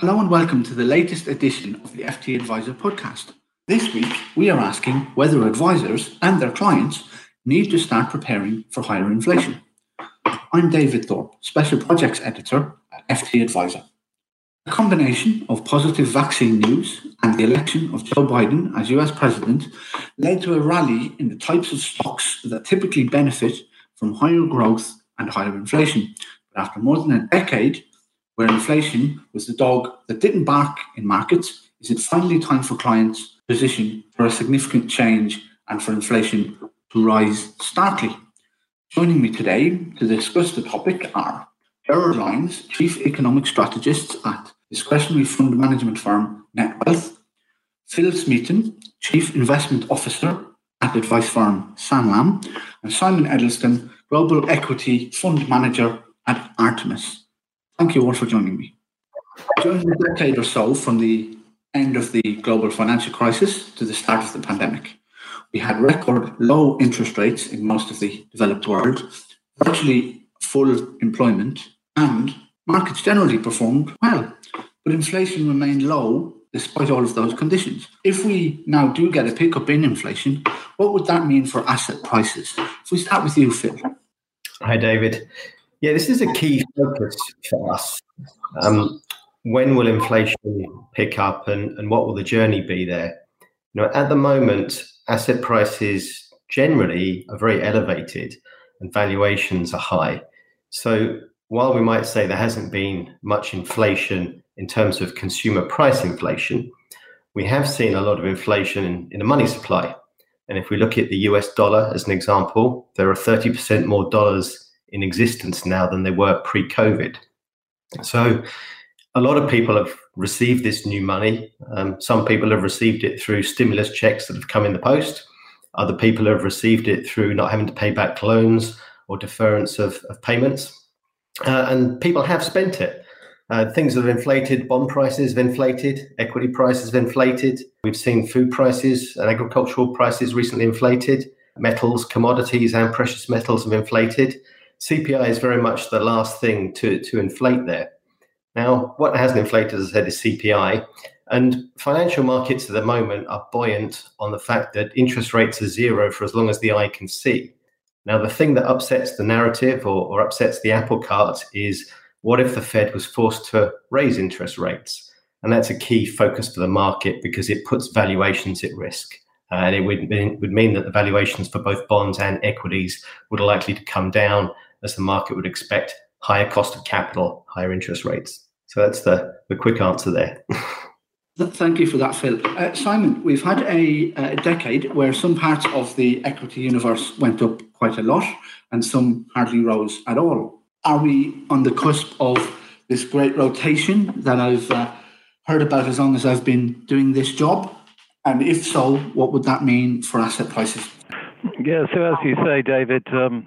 Hello and welcome to the latest edition of the FT Adviser podcast. This week, we are asking whether advisors and their clients need to start preparing for higher inflation. I'm David Thorpe, Special Projects Editor at FT Adviser. A combination of positive vaccine news and the election of Joe Biden as US President led to a rally in the types of stocks that typically benefit from higher growth and higher inflation. But after more than a decade where inflation was the dog that didn't bark in markets, is it finally time for clients to position for a significant change and for inflation to rise starkly? Joining me today to discuss the topic are Gerard Lyons, Chief Economic Strategist at discretionary fund management firm NetWealth, Phil Smeaton, Chief Investment Officer at advice firm Sanlam, and Simon Edelsten, Global Equity Fund Manager at Artemis. Thank you all for joining me. During a decade or so from the end of the global financial crisis to the start of the pandemic, we had record low interest rates in most of the developed world, virtually full employment, and markets generally performed well. But inflation remained low despite all of those conditions. If we now do get a pickup in inflation, what would that mean for asset prices? If we start with you, Phil. Hi, David. Yeah, this is a key focus for us. Um, when will inflation pick up and, and what will the journey be there? You know, at the moment, asset prices generally are very elevated and valuations are high. So while we might say there hasn't been much inflation in terms of consumer price inflation, we have seen a lot of inflation in, in the money supply. And if we look at the US dollar as an example, there are 30% more dollars in existence now than they were pre COVID. So a lot of people have received this new money. Um, some people have received it through stimulus checks that have come in the post. Other people have received it through not having to pay back loans or deference of, of payments. Uh, and people have spent it. Uh, things have inflated, bond prices have inflated, equity prices have inflated. We've seen food prices and agricultural prices recently inflated. Metals, commodities, and precious metals have inflated. CPI is very much the last thing to, to inflate there. Now, what hasn't inflated, as I said, is CPI. And financial markets at the moment are buoyant on the fact that interest rates are zero for as long as the eye can see. Now, the thing that upsets the narrative or, or upsets the apple cart is what if the Fed was forced to raise interest rates? And that's a key focus for the market because it puts valuations at risk. And it would mean, would mean that the valuations for both bonds and equities would likely to come down as the market would expect higher cost of capital, higher interest rates. So that's the, the quick answer there. Thank you for that, Phil. Uh, Simon, we've had a, a, decade where some parts of the equity universe went up quite a lot and some hardly rose at all. Are we on the cusp of this great rotation that I've uh, heard about as long as I've been doing this job? And if so, what would that mean for asset prices? Yeah, so as you say, David, um,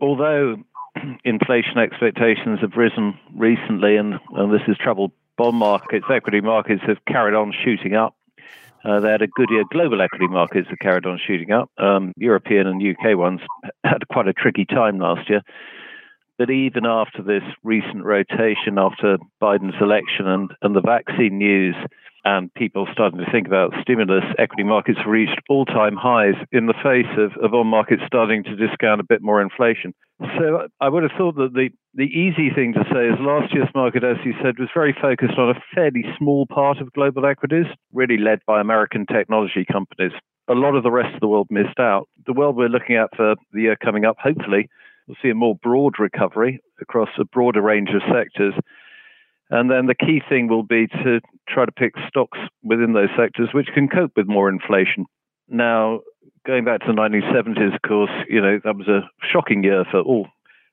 although inflation expectations have risen recently, and, and this has troubled bond markets, equity markets have carried on shooting up. Uh, they had a good year. Global equity markets have carried on shooting up. Um, European and UK ones had quite a tricky time last year. But even after this recent rotation, after Biden's election and, and the vaccine news, and people starting to think about stimulus, equity markets reached all time highs in the face of, of bond markets starting to discount a bit more inflation. So I would have thought that the, the easy thing to say is last year's market, as you said, was very focused on a fairly small part of global equities, really led by American technology companies. A lot of the rest of the world missed out. The world we're looking at for the year coming up, hopefully, we'll see a more broad recovery across a broader range of sectors and then the key thing will be to try to pick stocks within those sectors which can cope with more inflation. Now, going back to the 1970s, of course, you know, that was a shocking year for all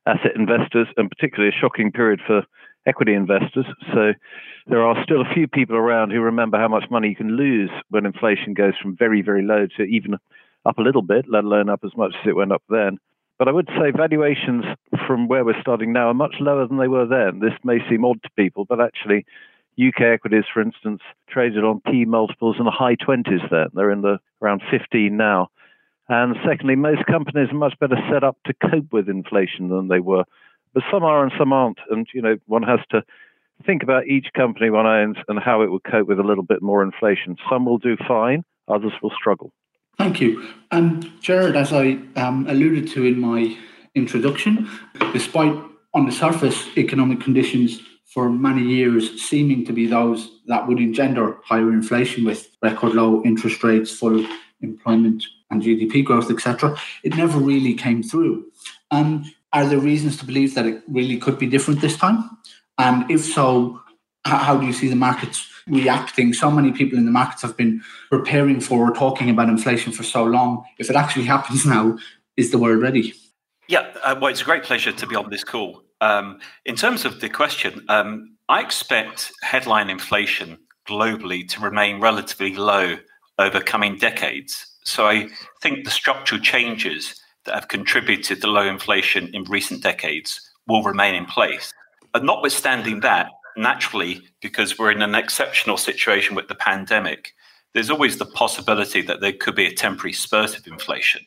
asset investors and particularly a shocking period for equity investors. So there are still a few people around who remember how much money you can lose when inflation goes from very, very low to even up a little bit, let alone up as much as it went up then. But I would say valuations from where we're starting now are much lower than they were then. This may seem odd to people, but actually, UK equities, for instance, traded on PE multiples in the high 20s there. They're in the around 15 now. And secondly, most companies are much better set up to cope with inflation than they were. But some are and some aren't. And, you know, one has to think about each company one owns and how it would cope with a little bit more inflation. Some will do fine, others will struggle. Thank you. And Gerard, as I um, alluded to in my introduction, despite on the surface economic conditions for many years seeming to be those that would engender higher inflation with record low interest rates, full employment and GDP growth, etc., it never really came through. Um, are there reasons to believe that it really could be different this time? And if so, how do you see the markets reacting? So many people in the markets have been preparing for or talking about inflation for so long. If it actually happens now, is the world ready? Yeah, uh, well, it's a great pleasure to be on this call. Um, in terms of the question, um, I expect headline inflation globally to remain relatively low over coming decades. So I think the structural changes that have contributed to low inflation in recent decades will remain in place. But notwithstanding that, naturally, because we're in an exceptional situation with the pandemic, there's always the possibility that there could be a temporary spurt of inflation.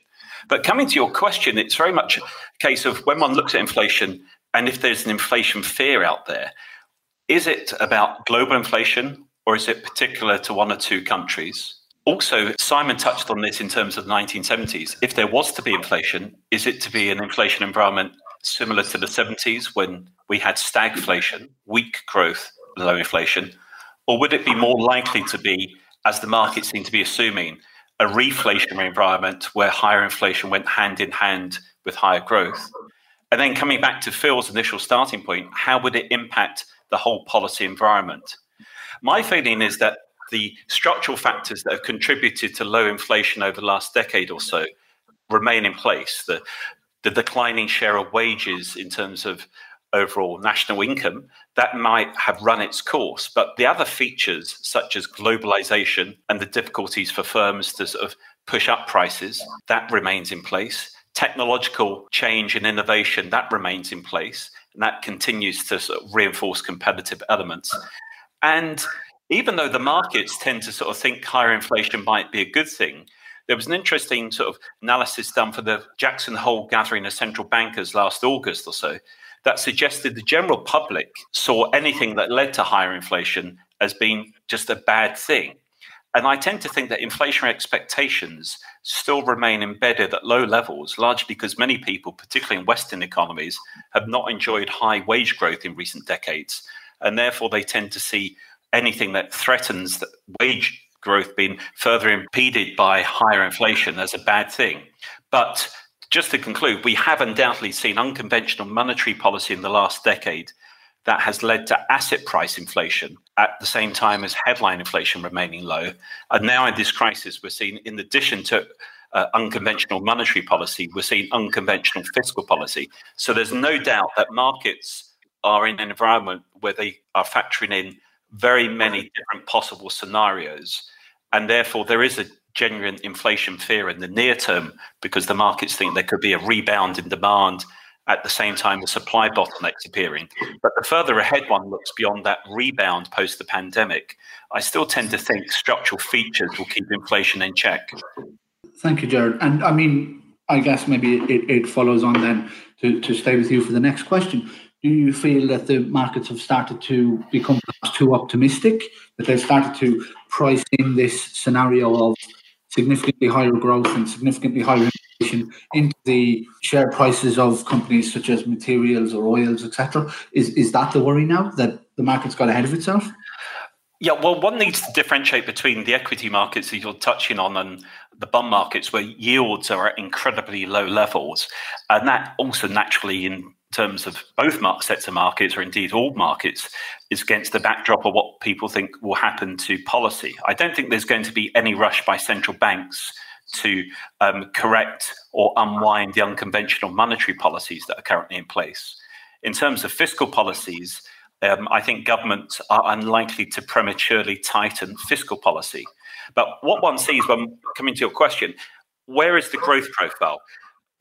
But coming to your question, it's very much a case of when one looks at inflation and if there's an inflation fear out there, is it about global inflation or is it particular to one or two countries? Also, Simon touched on this in terms of the 1970s. If there was to be inflation, is it to be an inflation environment similar to the 70s when we had stagflation, weak growth, low inflation? Or would it be more likely to be, as the market seemed to be assuming, a reflationary environment where higher inflation went hand in hand with higher growth? And then coming back to Phil's initial starting point, how would it impact the whole policy environment? My feeling is that the structural factors that have contributed to low inflation over the last decade or so remain in place. The, the declining share of wages in terms of overall national income, that might have run its course. But the other features, such as globalization and the difficulties for firms to sort of push up prices, that remains in place. Technological change and innovation, that remains in place. And that continues to sort of reinforce competitive elements. And even though the markets tend to sort of think higher inflation might be a good thing, there was an interesting sort of analysis done for the Jackson Hole gathering of central bankers last August or so that suggested the general public saw anything that led to higher inflation as being just a bad thing. And I tend to think that inflationary expectations still remain embedded at low levels, largely because many people, particularly in Western economies, have not enjoyed high wage growth in recent decades. And therefore, they tend to see anything that threatens wage growth being further impeded by higher inflation as a bad thing. But just to conclude, we have undoubtedly seen unconventional monetary policy in the last decade that has led to asset price inflation at the same time as headline inflation remaining low. And now in this crisis, we're seeing, in addition to uh, unconventional monetary policy, we're seeing unconventional fiscal policy. So there's no doubt that markets are in an environment where they are factoring in very many different possible scenarios. And therefore, there is a genuine inflation fear in the near term because the markets think there could be a rebound in demand at the same time the supply bottlenecks appearing. But the further ahead one looks beyond that rebound post the pandemic, I still tend to think structural features will keep inflation in check. Thank you, Gerard. And I mean, I guess maybe it, it follows on then to, to stay with you for the next question do you feel that the markets have started to become too optimistic, that they've started to price in this scenario of significantly higher growth and significantly higher inflation into the share prices of companies such as materials or oils, etc.? Is, is that the worry now that the market's got ahead of itself? Yeah, well, one needs to differentiate between the equity markets that you're touching on and the bond markets where yields are at incredibly low levels. And that also naturally in terms of both sets of markets, or indeed all markets, is against the backdrop of what people think will happen to policy. I don't think there's going to be any rush by central banks to um, correct or unwind the unconventional monetary policies that are currently in place. In terms of fiscal policies, um, I think governments are unlikely to prematurely tighten fiscal policy. But what one sees when coming to your question, where is the growth profile?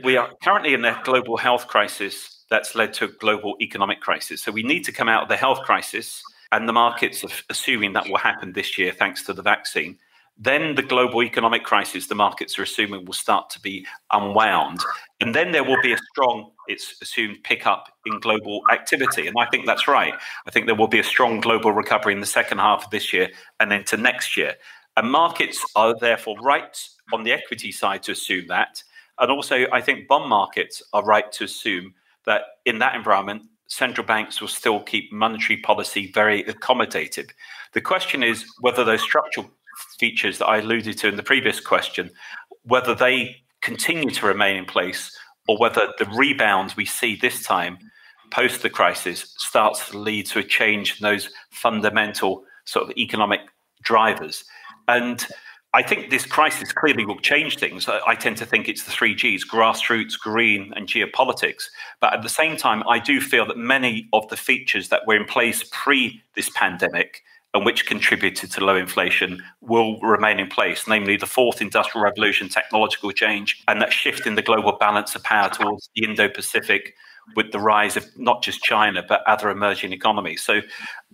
We are currently in a global health crisis that's led to a global economic crisis. So we need to come out of the health crisis, and the markets are assuming that will happen this year thanks to the vaccine. then the global economic crisis, the markets are assuming, will start to be unwound. And then there will be a strong, it's assumed, pickup in global activity. And I think that's right. I think there will be a strong global recovery in the second half of this year and into next year. And markets are therefore right on the equity side to assume that. And also, I think bond markets are right to assume that in that environment, central banks will still keep monetary policy very accommodative. The question is whether those structural features that I alluded to in the previous question, whether they continue to remain in place or whether the rebound we see this time post the crisis starts to lead to a change in those fundamental sort of economic drivers. And I think this crisis clearly will change things. I, tend to think it's the three Gs grassroots, green, and geopolitics. But at the same time, I do feel that many of the features that were in place pre this pandemic and which contributed to low inflation will remain in place, namely the fourth industrial revolution, technological change, and that shift in the global balance of power towards the Indo Pacific with the rise of not just China, but other emerging economies. So,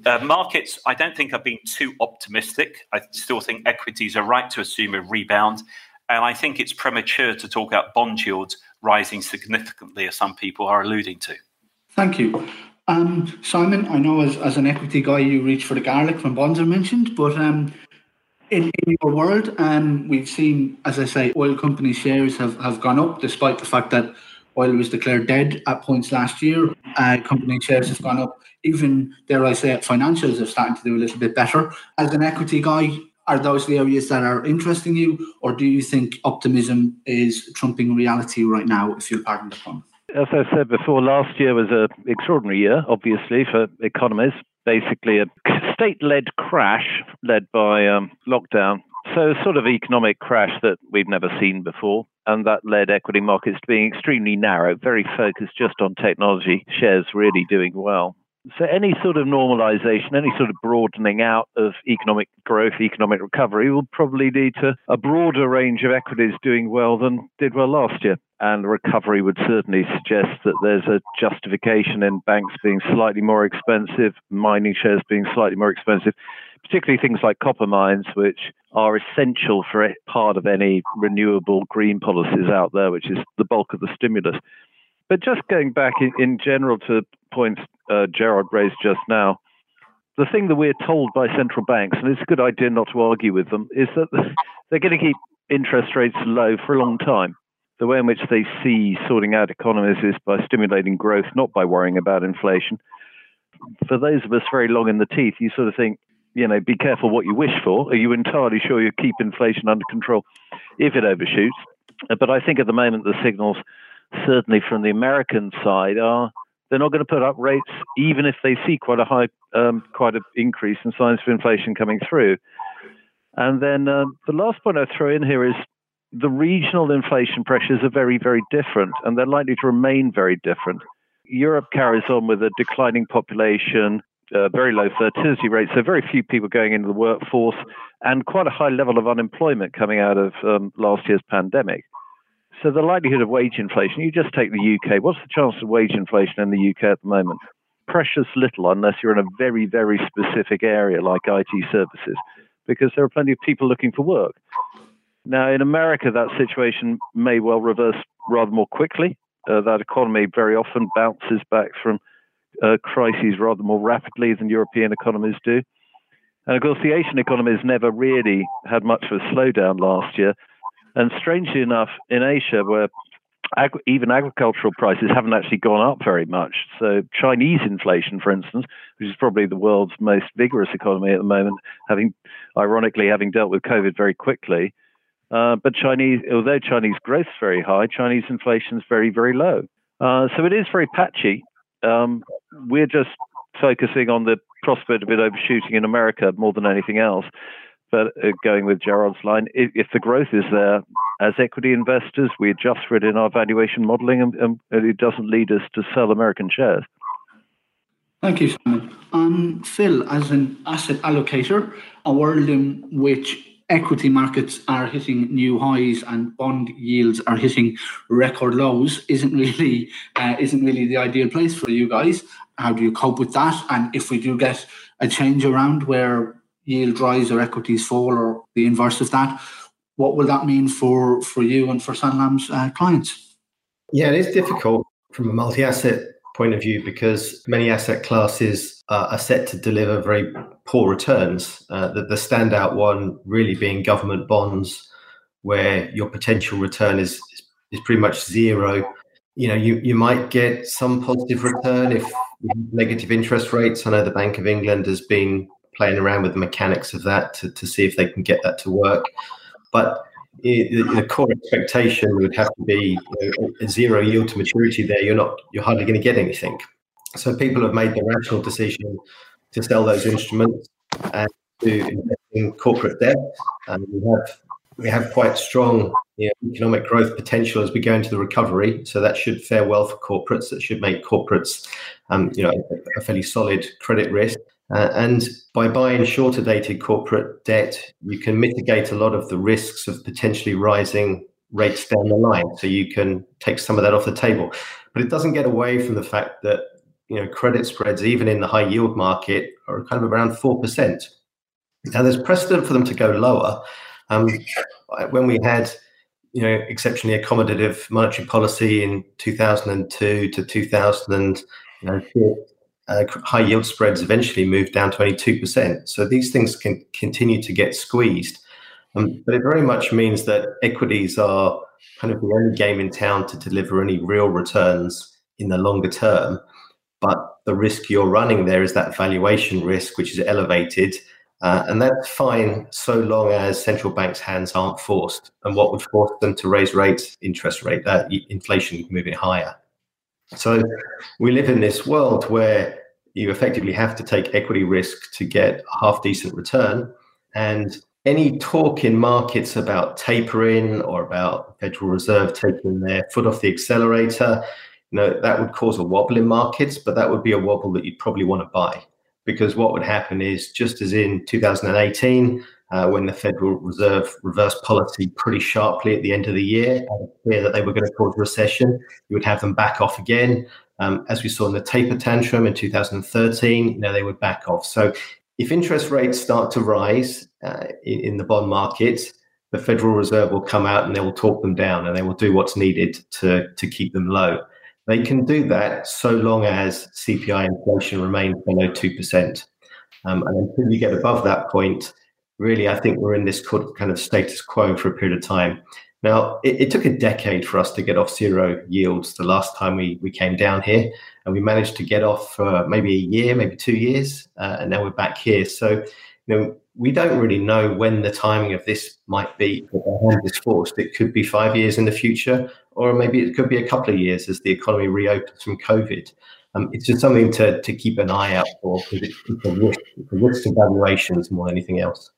uh, markets, I don't think I've been too optimistic. I still think equities are right to assume a rebound. And I think it's premature to talk about bond yields rising significantly, as some people are alluding to. Thank you. Um, Simon, I know as, as an equity guy, you reach for the garlic when bonds are mentioned, but um, in, in your world, um, we've seen, as I say, oil company shares have, have gone up despite the fact that oil was declared dead at points last year. Uh, company shares have gone up. Even, dare I say it, financials are starting to do a little bit better. As an equity guy, are those the areas that are interesting you, or do you think optimism is trumping reality right now, if you'll pardon the pun? as I said before, last year was an extraordinary year, obviously, for economies. Basically, a state led crash led by um, lockdown. So, sort of economic crash that we've never seen before. And that led equity markets to being extremely narrow, very focused just on technology, shares really doing well. So, any sort of normalization, any sort of broadening out of economic growth, economic recovery will probably lead to a broader range of equities doing well than did well last year. And recovery would certainly suggest that there's a justification in banks being slightly more expensive, mining shares being slightly more expensive, particularly things like copper mines, which are essential for part of any renewable green policies out there, which is the bulk of the stimulus. But just going back in, in general to points uh, Gerard raised just now, the thing that we're told by central banks, and it's a good idea not to argue with them, is that they're going to keep interest rates low for a long time. The way in which they see sorting out economies is by stimulating growth, not by worrying about inflation. For those of us very long in the teeth, you sort of think, you know, be careful what you wish for. Are you entirely sure you keep inflation under control if it overshoots? But I think at the moment the signals, certainly from the American side, are they're not going to put up rates even if they see quite a high, um, quite an increase in signs of inflation coming through. And then uh, the last point I throw in here is the regional inflation pressures are very, very different, and they're likely to remain very different. Europe carries on with a declining population, uh, very low fertility rates, so very few people going into the workforce, and quite a high level of unemployment coming out of um, last year's pandemic. So the likelihood of wage inflation, you just take the UK. What's the chance of wage inflation in the UK at the moment? Precious little, unless you're in a very, very specific area like IT services, because there are plenty of people looking for work. Now, in America, that situation may well reverse rather more quickly. Uh, that economy very often bounces back from uh, crises rather more rapidly than European economies do. And of course, the Asian economies never really had much of a slowdown last year. And strangely enough, in Asia, where ag- even agricultural prices haven't actually gone up very much. So Chinese inflation, for instance, which is probably the world's most vigorous economy at the moment, having ironically having dealt with COVID very quickly. Uh, but Chinese, although Chinese growth is very high, Chinese inflation is very, very low. Uh, so it is very patchy. Um, we're just focusing on the prospect of it overshooting in America more than anything else. But uh, going with Gerard's line, if, if, the growth is there, as equity investors, we adjust for it in our valuation modeling, and, and it doesn't lead us to sell American shares. Thank you, Simon. Um, Phil, as an asset allocator, a world in which equity markets are hitting new highs and bond yields are hitting record lows isn't really uh, isn't really the ideal place for you guys. How do you cope with that? And if we do get a change around where yield rise or equities fall or the inverse of that, what will that mean for, for you and for Sanlam's uh, clients? Yeah, it is difficult from a multi asset point of view because many asset classes uh, are set to deliver very poor returns. Uh, the, the standout one really being government bonds, where your potential return is, is pretty much zero. You know, you, you might get some positive return if negative interest rates. I know the Bank of England has been playing around with the mechanics of that to, to see if they can get that to work. But the core expectation would have to be you know, a zero yield to maturity there. You're not you're hardly going to get anything. So people have made the rational decision to sell those instruments and to invest in corporate debt. And we have we have quite strong you know, economic growth potential as we go into the recovery. So that should fare well for corporates. That should make corporates um, you know a fairly solid credit risk uh, and by buying shorter dated corporate debt, you can mitigate a lot of the risks of potentially rising rates down the line. So you can take some of that off the table. But it doesn't get away from the fact that you know credit spreads, even in the high yield market, are kind of around four percent. Now there's precedent for them to go lower. Um, when we had you know exceptionally accommodative monetary policy in 2002 to 2004 uh, high yield spreads eventually moved down to only 2%. So these things can continue to get squeezed. Um, but it very much means that equities are kind of the only game in town to deliver any real returns in the longer term. But the risk you're running there is that valuation risk, which is elevated. Uh, and that's fine so long as central banks' hands aren't forced. And what would force them to raise rates? Interest rate, uh, inflation moving higher. So we live in this world where you effectively have to take equity risk to get a half decent return. And any talk in markets about tapering or about the Federal Reserve taking their foot off the accelerator, you know, that would cause a wobble in markets, but that would be a wobble that you'd probably want to buy. Because what would happen is just as in 2018, uh, when the Federal Reserve reversed policy pretty sharply at the end of the year, clear that they were going to cause a recession. You would have them back off again, um, as we saw in the taper tantrum in 2013. You know they would back off. So if interest rates start to rise uh, in, in, the bond market, the Federal Reserve will come out and they will talk them down, and they will do what's needed to to keep them low. They can do that so long as CPI inflation remains below two percent, um, and until you get above that point really, I think we're in this kind of status quo for a period of time. Now, it, it, took a decade for us to get off zero yields the last time we, we came down here, and we managed to get off for maybe a year, maybe two years, uh, and now we're back here. So, you know, we don't really know when the timing of this might be. Our hand is forced. It could be five years in the future, or maybe it could be a couple of years as the economy reopens from COVID. Um, it's just something to, to keep an eye out for because it's a risk, it's a risk to valuations more than anything else.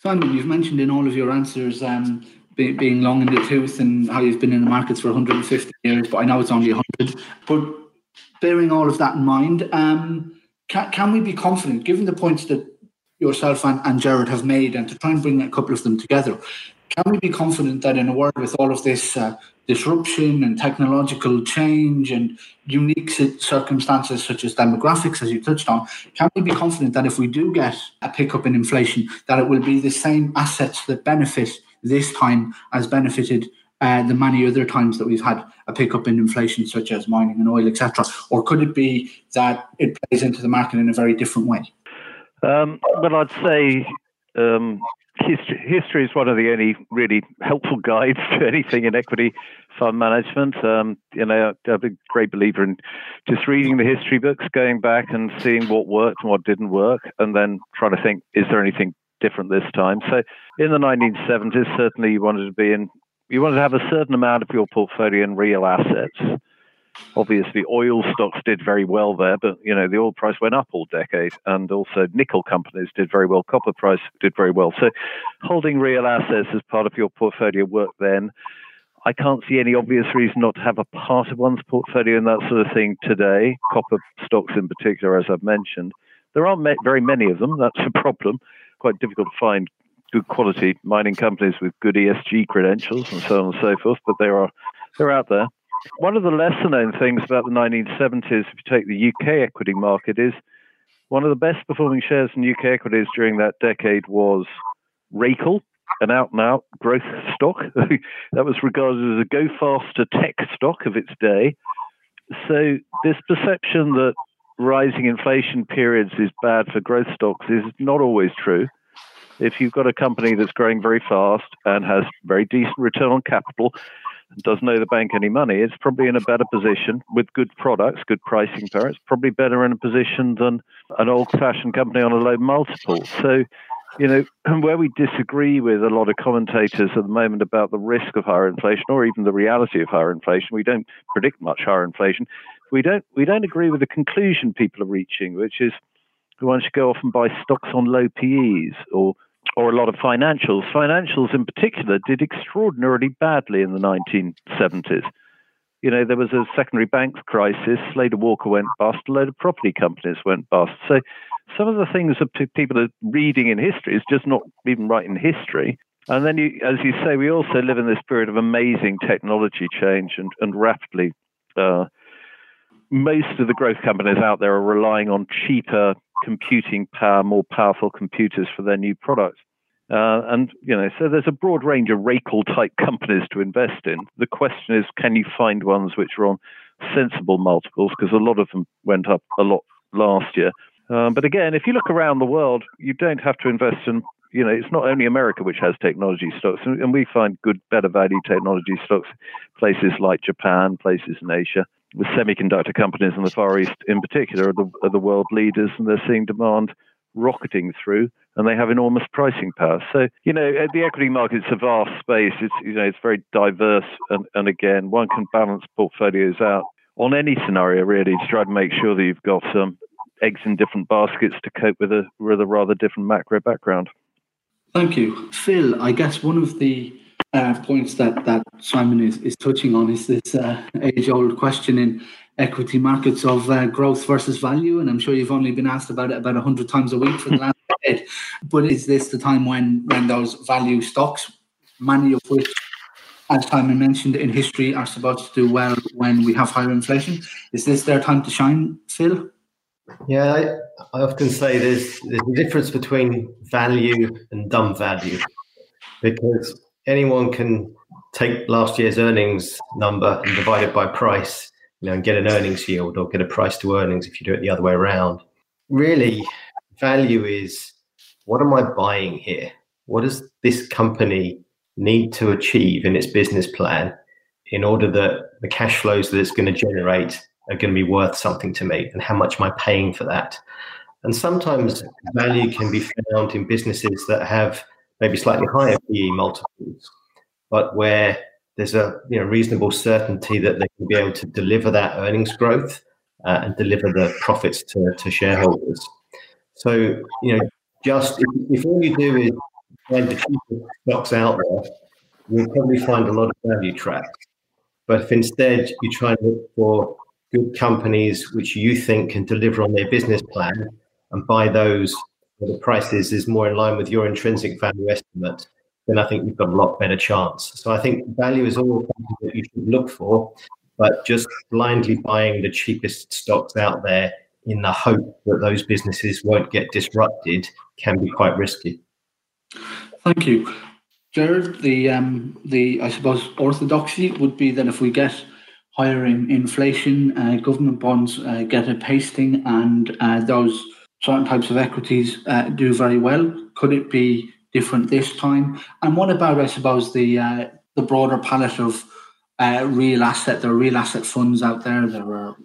Simon, you've mentioned in all of your answers um, be, being long in the tooth and how you've been in the markets for 150 years, but I know it's only 100. But bearing all of that in mind, um, can, can we be confident, given the points that yourself and, and Gerard have made, and to try and bring a couple of them together, can we be confident that in a world with all of this uh, disruption and technological change and unique circumstances such as demographics, as you touched on, can we be confident that if we do get a pickup in inflation, that it will be the same assets that benefit this time as benefited uh, the many other times that we've had a pickup in inflation, such as mining and oil, etc.? Or could it be that it plays into the market in a very different way? Um, well, I'd say um, history, history is one of the only really helpful guides to anything in equity fund management. Um, you know, I'm a great believer in just reading the history books, going back and seeing what worked and what didn't work, and then trying to think, is there anything different this time? So, in the 1970s, certainly you wanted to be in, you wanted to have a certain amount of your portfolio in real assets obviously oil stocks did very well there, but you know the oil price went up all decade, and also nickel companies did very well. Copper price did very well. So holding real assets as part of your portfolio worked then. I can't see any obvious reason not to have a part of one's portfolio in that sort of thing today. Copper stocks, in particular, as I've mentioned, there aren't very many of them. That's a problem. Quite difficult to find good quality mining companies with good ESG credentials and so on and so forth, but they are they're out there. One of the lesser known things about the 1970s, if you take the UK equity market, is One of the best performing shares in UK equities during that decade was Racal, an out and out growth stock. that was regarded as a go faster tech stock of its day. So, this perception that rising inflation periods is bad for growth stocks is not always true. If you've got a company that's growing very fast and has very decent return on capital, doesn't owe the bank any money, it's probably in a better position with good products, good pricing power. It's probably better in a position than an old fashioned company on a low multiple. So, you know, and where we disagree with a lot of commentators at the moment about the risk of higher inflation or even the reality of higher inflation, we don't predict much higher inflation. We don't we don't agree with the conclusion people are reaching, which is one should go off and buy stocks on low PEs or or a lot of financials. Financials in particular did extraordinarily badly in the 1970s. You know, there was a secondary banks crisis, Slater Walker went bust, a load of property companies went bust. So some of the things that people are reading in history is just not even right in history. And then, you, as you say, we also live in this period of amazing technology change and, and rapidly. Uh, most of the growth companies out there are relying on cheaper computing power, more powerful computers for their new products. Uh, and you know, so there's a broad range of Racal type companies to invest in. The question is, can you find ones which are on sensible multiples? Because a lot of them went up a lot last year. Um, but again, if you look around the world, you don't have to invest in. You know, it's not only America which has technology stocks, and we find good, better value technology stocks, places like Japan, places in Asia the semiconductor companies in the Far East, in particular, are the, are the world leaders, and they're seeing demand rocketing through, and they have enormous pricing power. So, you know, uh, the equity market's a vast space. It's you know, it's very diverse, and, and again, one can balance portfolios out on any scenario really to try to make sure that you've got some eggs in different baskets to cope with a with a rather different macro background. Thank you, Phil. I guess one of the uh, points that, that Simon is, is touching on is this uh, age old question in equity markets of uh, growth versus value. And I'm sure you've only been asked about it about 100 times a week for the last decade. But is this the time when, when those value stocks, many of which, as Simon mentioned in history, are supposed to do well when we have higher inflation? Is this their time to shine, Phil? Yeah, I, I often say there's, there's a difference between value and dumb value because anyone can take last year's earnings number and divide it by price, you know, and get an earnings yield or get a price to earnings if you do it the other way around. Really, value is what am I buying here? What does this company need to achieve in its business plan in order that the cash flows that it's going to generate are going to be worth something to me? And how much am I paying for that? And sometimes value can be found in businesses that have maybe slightly higher PE multiples, but where there's a you know reasonable certainty that they can be able to deliver that earnings growth uh, and deliver the profits to, to shareholders. So you know, just if, if all you do is find the cheapest stocks out there, you'll probably find a lot of value traps. But if instead you try and look for good companies which you think can deliver on their business plan and buy those the price is, is more in line with your intrinsic value estimate, then I think you've got a lot better chance. So I think value is all that you should look for, but just blindly buying the cheapest stocks out there in the hope that those businesses won't get disrupted can be quite risky. Thank you. Gerard, the um, the I suppose orthodoxy would be that if we get higher in inflation, uh, government bonds uh, get a pasting, and uh, those certain types of equities uh, do very well. Could it be different this time? And what about, I suppose, the uh, the broader palette of uh, real asset? There are real asset funds out there. There are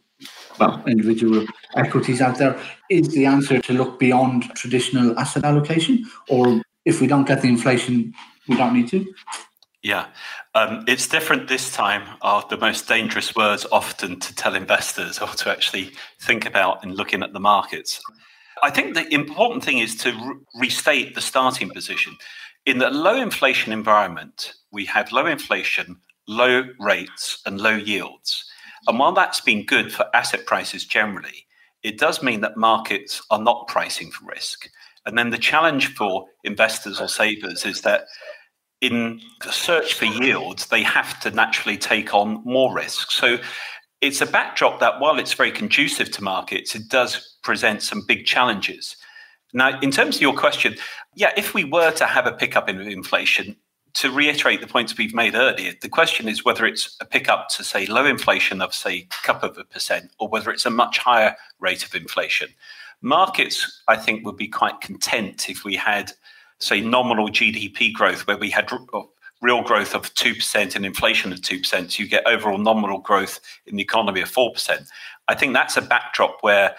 well individual equities out there. Is the answer to look beyond traditional asset allocation, or if we don't get the inflation, we don't need to? Yeah, um, it's different this time. Are the most dangerous words often to tell investors or to actually think about in looking at the markets. I think the important thing is to re- restate the starting position. In the low inflation environment, we had low inflation, low rates, and low yields. And while that's been good for asset prices generally, it does mean that markets are not pricing for risk. And then the challenge for investors or savers is that in the search for yields, they have to naturally take on more risk. So it's a backdrop that while it's very conducive to markets, it does present some big challenges. Now, in terms of your question, yeah, if we were to have a pickup in inflation, to reiterate the points we've made earlier, the question is whether it's a pickup to say low inflation of say a couple of a percent, or whether it's a much higher rate of inflation. Markets, I think, would be quite content if we had, say, nominal GDP growth, where we had real growth of 2% and inflation of 2%. So you get overall nominal growth in the economy of 4%. I think that's a backdrop where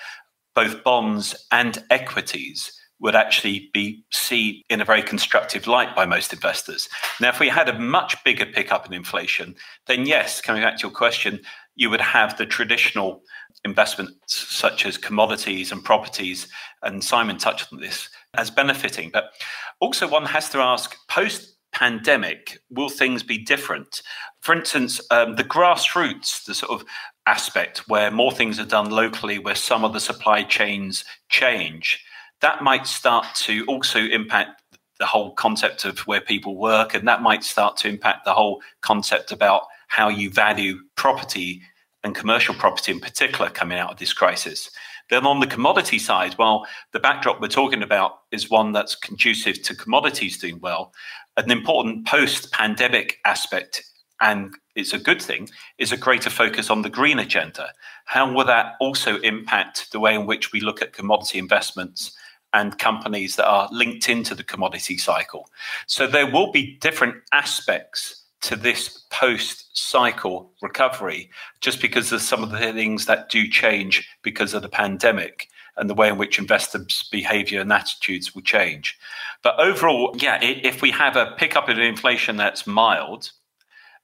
both bonds and equities would actually be seen in a very constructive light by most investors. Now, if we had a much bigger pickup in inflation, then yes, coming back to your question, you would have the traditional investments such as commodities and properties, and Simon touched on this, as benefiting. But also, one has to ask post pandemic, will things be different? For instance, um, the grassroots, the sort of aspect where more things are done locally, where some of the supply chains change, that might start to also impact the whole concept of where people work, and that might start to impact the whole concept about how you value property and commercial property in particular coming out of this crisis. Then on the commodity side, well, the backdrop we're talking about is one that's conducive to commodities doing well. An important post pandemic aspect, and it's a good thing, is a greater focus on the green agenda. How will that also impact the way in which we look at commodity investments and companies that are linked into the commodity cycle? So there will be different aspects to this post cycle recovery just because of some of the things that do change because of the pandemic and the way in which investors' behavior and attitudes will change. But overall, yeah, if we have a pickup in inflation that's mild,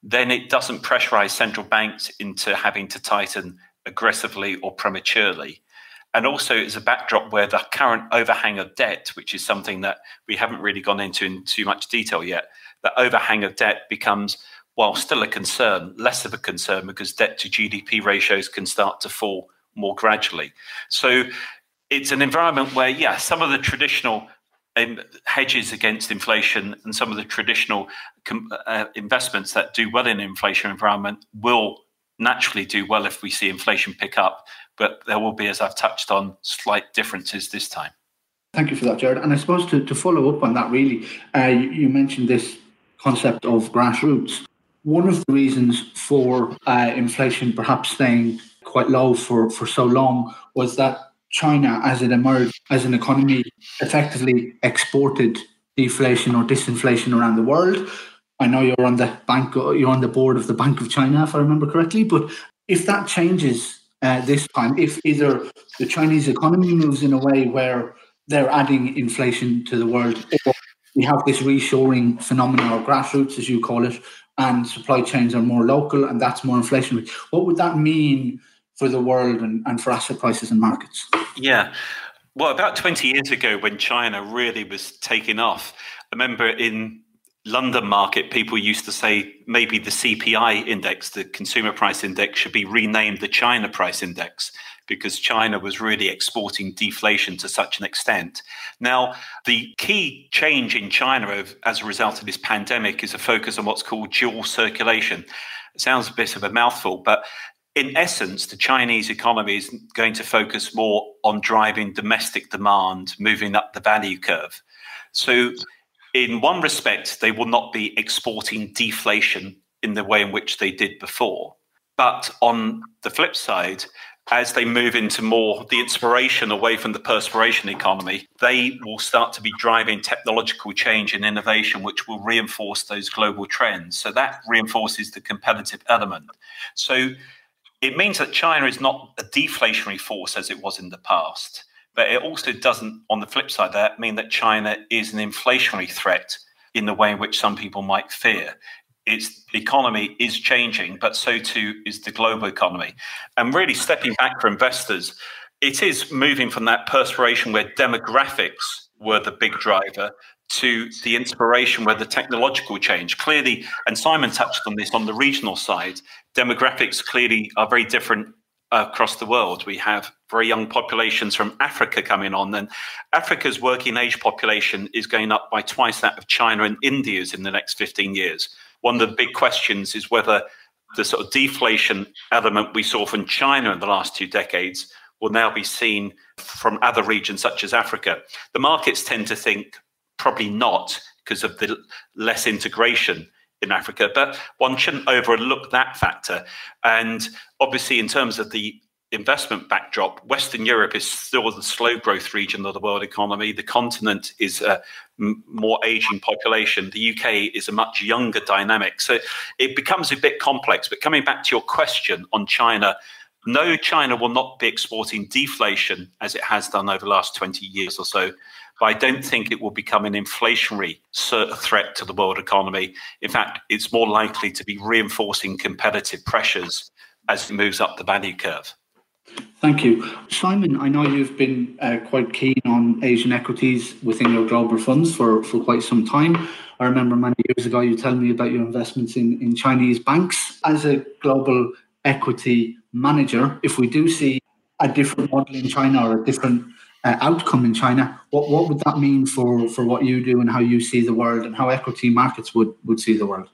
then it doesn't pressurize central banks into having to tighten aggressively or prematurely. And also, it's a backdrop where the current overhang of debt, which is something that we haven't really gone into in too much detail yet, the overhang of debt becomes, while still a concern, less of a concern because debt to GDP ratios can start to fall more gradually. So it's an environment where, yeah, some of the traditional hedges against inflation and some of the traditional uh, investments that do well in an inflation environment will naturally do well if we see inflation pick up. But there will be, as I've touched on, slight differences this time. Thank you for that, Gerard. And I suppose to, to follow up on that, really, uh, you, you, mentioned this concept of grassroots. One of the reasons for uh, inflation perhaps staying quite low for, for so long was that China, as it emerged as an economy, effectively exported deflation or disinflation around the world. I know you're on the bank, you're on the board of the Bank of China, if I remember correctly. But if that changes uh, this time, if either the Chinese economy moves in a way where they're adding inflation to the world, or we have this reshoring phenomenon or grassroots, as you call it, and supply chains are more local, and that's more inflationary. What would that mean for the world and, and for asset prices and markets? Yeah. Well, about 20 years ago, when China really was taking off, I remember in London market, people used to say maybe the CPI index, the consumer price index, should be renamed the China price index because China was really exporting deflation to such an extent. Now, the key change in China as a result of this pandemic is a focus on what's called dual circulation. It sounds a bit of a mouthful, but in essence, the Chinese economy is going to focus more on driving domestic demand, moving up the value curve. So, in one respect, they will not be exporting deflation in the way in which they did before. But on the flip side, as they move into more the inspiration away from the perspiration economy, they will start to be driving technological change and innovation, which will reinforce those global trends. So that reinforces the competitive element. So it means that China is not a deflationary force as it was in the past, but it also doesn't, on the flip side, that mean that China is an inflationary threat in the way in which some people might fear. Its economy is changing, but so too is the global economy. And really stepping back for investors, it is moving from that perspiration where demographics were the big driver to the inspiration where the technological change clearly, and Simon touched on this on the regional side, demographics clearly are very different across the world. We have very young populations from Africa coming on, and Africa's working age population is going up by twice that of China and India's in the next 15 years. One of the big questions is whether the sort of deflation element we saw from China in the last two decades will now be seen from other regions such as Africa. The markets tend to think probably not because of the less integration in Africa, but one shouldn't overlook that factor. And obviously, in terms of the investment backdrop, Western Europe is still the slow growth region of the world economy. The continent is a more aging population. The UK is a much younger dynamic. So it becomes a bit complex. But coming back to your question on China, no, China will not be exporting deflation as it has done over the last 20 years or so. But I don't think it will become an inflationary threat to the world economy. In fact, it's more likely to be reinforcing competitive pressures as it moves up the value curve. Thank you. Simon, I know you've been uh, quite keen on Asian equities within your global funds for, for quite some time. I remember many years ago you telling me about your investments in, in Chinese banks. As a global equity manager, if we do see a different model in China or a different uh, outcome in China, what, what would that mean for, for what you do and how you see the world and how equity markets would, would see the world?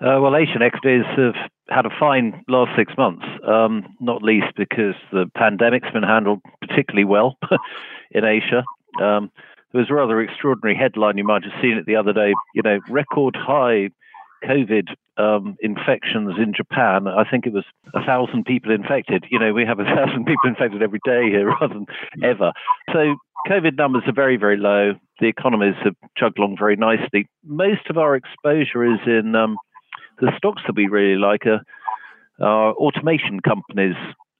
Uh, well, Asian equities have had a fine last six months, um, not least because the pandemic's been handled particularly well in Asia. Um, there was a rather extraordinary headline. You might have seen it the other day. You know, record high COVID um, infections in Japan. I think it was a thousand people infected. You know, we have a thousand people infected every day here rather than ever. So COVID numbers are very, very low. The economies have chugged along very nicely. Most of our exposure is in um, the stocks that we really like are, are automation companies.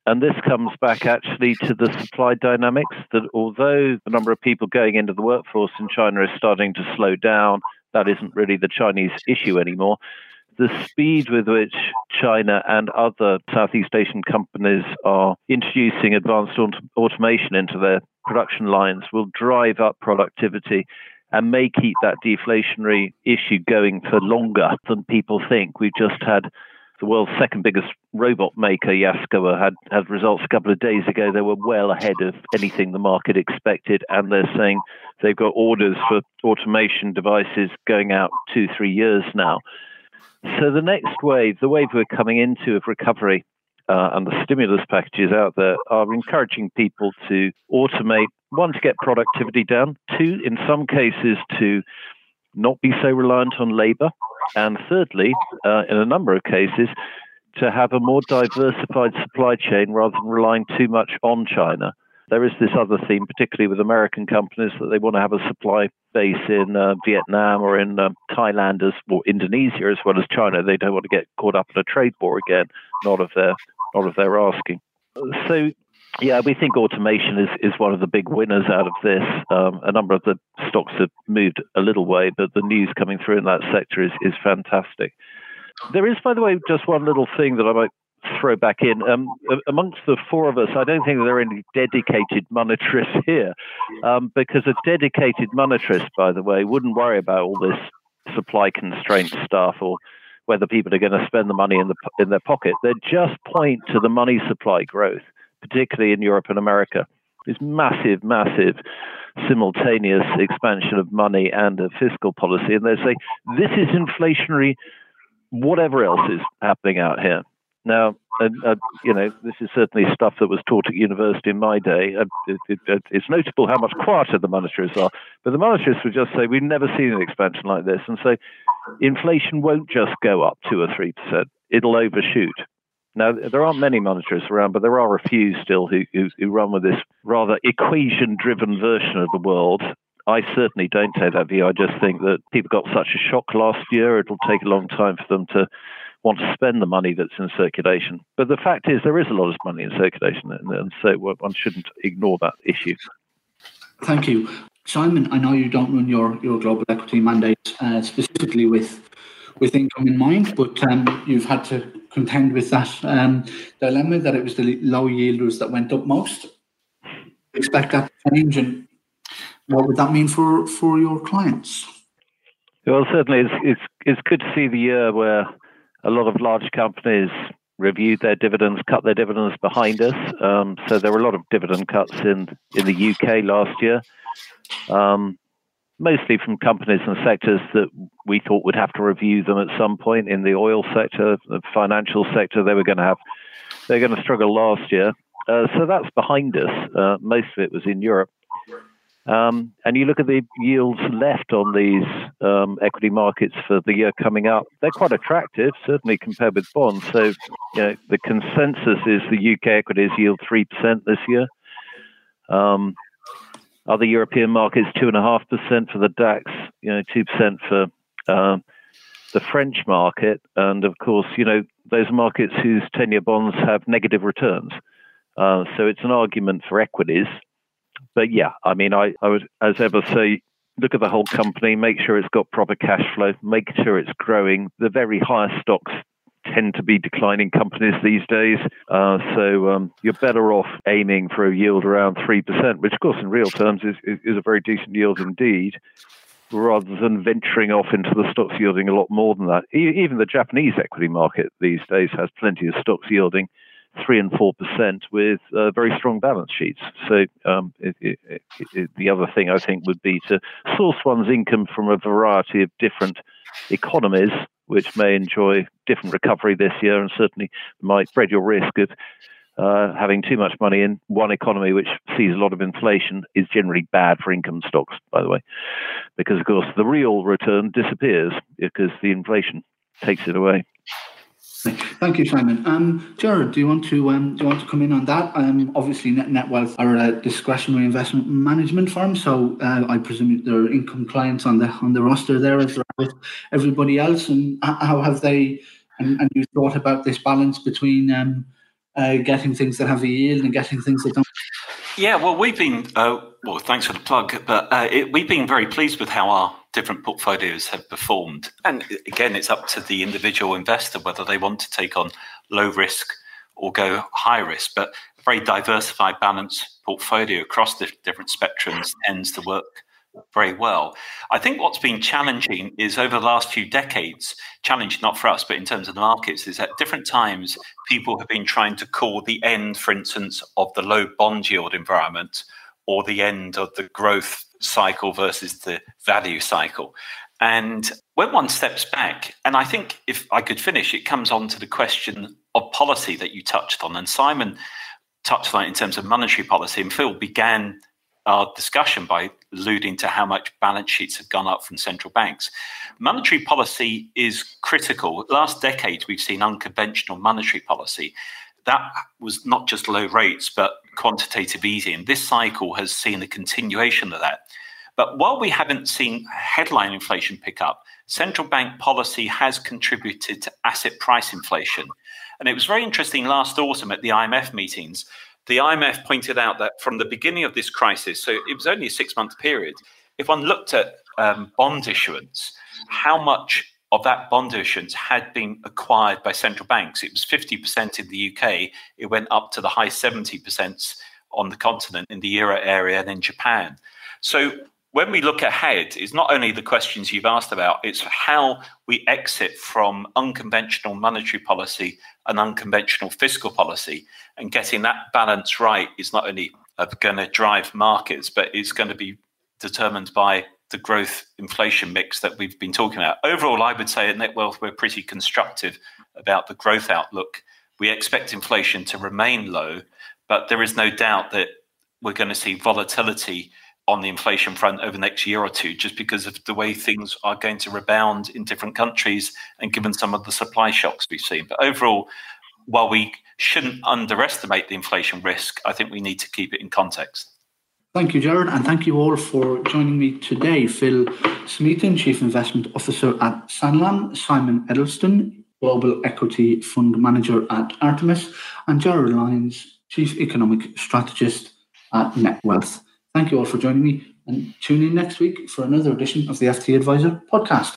And this comes back actually to the supply dynamics that although the number of people going into the workforce in China is starting to slow down, that isn't really the Chinese issue anymore. The speed with which China and other Southeast Asian companies are introducing advanced automation into their production lines will drive up productivity and may keep that deflationary issue going for longer than people think. We've just had the world's second biggest robot maker, Yaskawa, had, had results a couple of days ago. They were well ahead of anything the market expected, and they're saying they've got orders for automation devices going out two, three years now. So the next wave, the wave we're coming into of recovery, uh, and the stimulus packages out there are encouraging people to automate one, to get productivity down, two, in some cases, to not be so reliant on labor, and thirdly, uh, in a number of cases, to have a more diversified supply chain rather than relying too much on China. There is this other theme, particularly with American companies, that they want to have a supply base in uh, Vietnam or in uh, Thailand as, or Indonesia as well as China. They don't want to get caught up in a trade war again, not of their, not of their asking. So yeah, we think automation is, is one of the big winners out of this. Um, a number of the stocks have moved a little way, but the news coming through in that sector is, is fantastic. There is, by the way, just one little thing that I might throw back in. Um, amongst the four of us, I don't think there are any dedicated monetarists here, um, because a dedicated monetarist, by the way, wouldn't worry about all this supply constraint stuff or whether people are going to spend the money in the in their pocket. They'd just point to the money supply growth particularly in Europe and America. This massive, massive simultaneous expansion of money and of fiscal policy. And they say, this is inflationary, whatever else is happening out here. Now, uh, uh, you know, this is certainly stuff that was taught at university in my day. Uh, it, it, it's notable how much quieter the monetarists are, but the monetarists would just say, we've never seen an expansion like this. And so inflation won't just go up 2 or 3%, it'll overshoot. Now, there aren't many monetarists around, but there are a few still who, who, who run with this rather equation driven version of the world. I certainly don't take that view. I just think that people got such a shock last year, it'll take a long time for them to want to spend the money that's in circulation. But the fact is, there is a lot of money in circulation, and, so one shouldn't ignore that issue. Thank you. Simon, I know you don't run your, your global equity mandate uh, specifically with with income in mind, but um, you've had to contend with that um, dilemma that it was the low yielders that went up most. Expect that to change, and what would that mean for for your clients? Well, certainly, it's it's, it's good to see the year where a lot of large companies reviewed their dividends, cut their dividends behind us. Um, so there were a lot of dividend cuts in in the UK last year. Um, mostly from companies and sectors that we thought would have to review them at some point in the oil sector, the financial sector. They were going to have, they're going to struggle last year. Uh, so that's behind us. Uh, most of it was in Europe. Um, and you look at the yields left on these um, equity markets for the year coming up, they're quite attractive, certainly compared with bonds. So you know, the consensus is the UK equities yield 3% this year. Um, other European markets, 2.5% for the DAX, you know, 2% for uh, the French market. And of course, you know, those markets whose 10 year bonds have negative returns. Uh, so it's an argument for equities but yeah, I mean, I, I would, as ever, say look at the whole company, make sure it's got proper cash flow, make sure it's growing. The very highest stocks tend to be declining companies these days. Uh, so um, you're better off aiming for a yield around 3%, which, of course, in real terms is, is, is a very decent yield indeed, rather than venturing off into the stocks yielding a lot more than that. E- even the Japanese equity market these days has plenty of stocks yielding three and four percent with uh, very strong balance sheets. So um, it, it, it, the other thing I think would be to source one's income from a variety of different economies, which may enjoy different recovery this year, and certainly might spread your risk of. Uh, having too much money in one economy which sees a lot of inflation is generally bad for income stocks, by the way, because of course the real return disappears because the inflation takes it away. Thank you, Simon. Um, Gerard, do you want to um, do you want to come in on that? Um, obviously, Net, Netwealth are a discretionary investment management firm, so uh, I presume there are income clients on the on the roster there as with everybody else. And how have they? And, and you thought about this balance between um, uh, getting things that have a yield and getting things that don't. Yeah, well, we've been uh, well. Thanks for the plug, but uh, it, we've been very pleased with how our different portfolios have performed. And again, it's up to the individual investor whether they want to take on low risk or go high risk. But a very diversified, balanced portfolio across the different spectrums tends to work very well. I think what's been challenging is over the last few decades, challenge not for us, but in terms of the markets, is at different times people have been trying to call the end, for instance, of the low bond yield environment or the end of the growth cycle versus the value cycle. And when one steps back, and I think if I could finish, it comes on to the question of policy that you touched on. And Simon touched on it in terms of monetary policy, and Phil began our discussion by alluding to how much balance sheets have gone up from central banks. Monetary policy is critical. Last decade, we've seen unconventional monetary policy. That was not just low rates, but quantitative easing. This cycle has seen a continuation of that. But while we haven't seen headline inflation pick up, central bank policy has contributed to asset price inflation. And it was very interesting last autumn at the IMF meetings the IMF pointed out that from the beginning of this crisis, so it was only a six month period, if one looked at um, bond issuance, how much of that bond issuance had been acquired by central banks. It was 50% in the UK. It went up to the high 70% on the continent in the euro area and in Japan. So when we look ahead, it's not only the questions you've asked about, it's how we exit from unconventional monetary policy and unconventional fiscal policy. And getting that balance right is not only uh, going to drive markets, but it's going to be determined by the growth inflation mix that we've been talking about. Overall, I would say at Netwealth, we're pretty constructive about the growth outlook. We expect inflation to remain low, but there is no doubt that we're going to see volatility on the inflation front over the next year or two, just because of the way things are going to rebound in different countries and given some of the supply shocks we've seen. But overall, while we shouldn't underestimate the inflation risk, I think we need to keep it in context. Thank you, Gerard, and thank you all for joining me today. Phil Smeaton, Chief Investment Officer at Sanlam, Simon Edelsten, Global Equity Fund Manager at Artemis, and Gerard Lyons, Chief Economic Strategist at Netwealth. Thank you all for joining me and tune in next week for another edition of the FT Adviser podcast.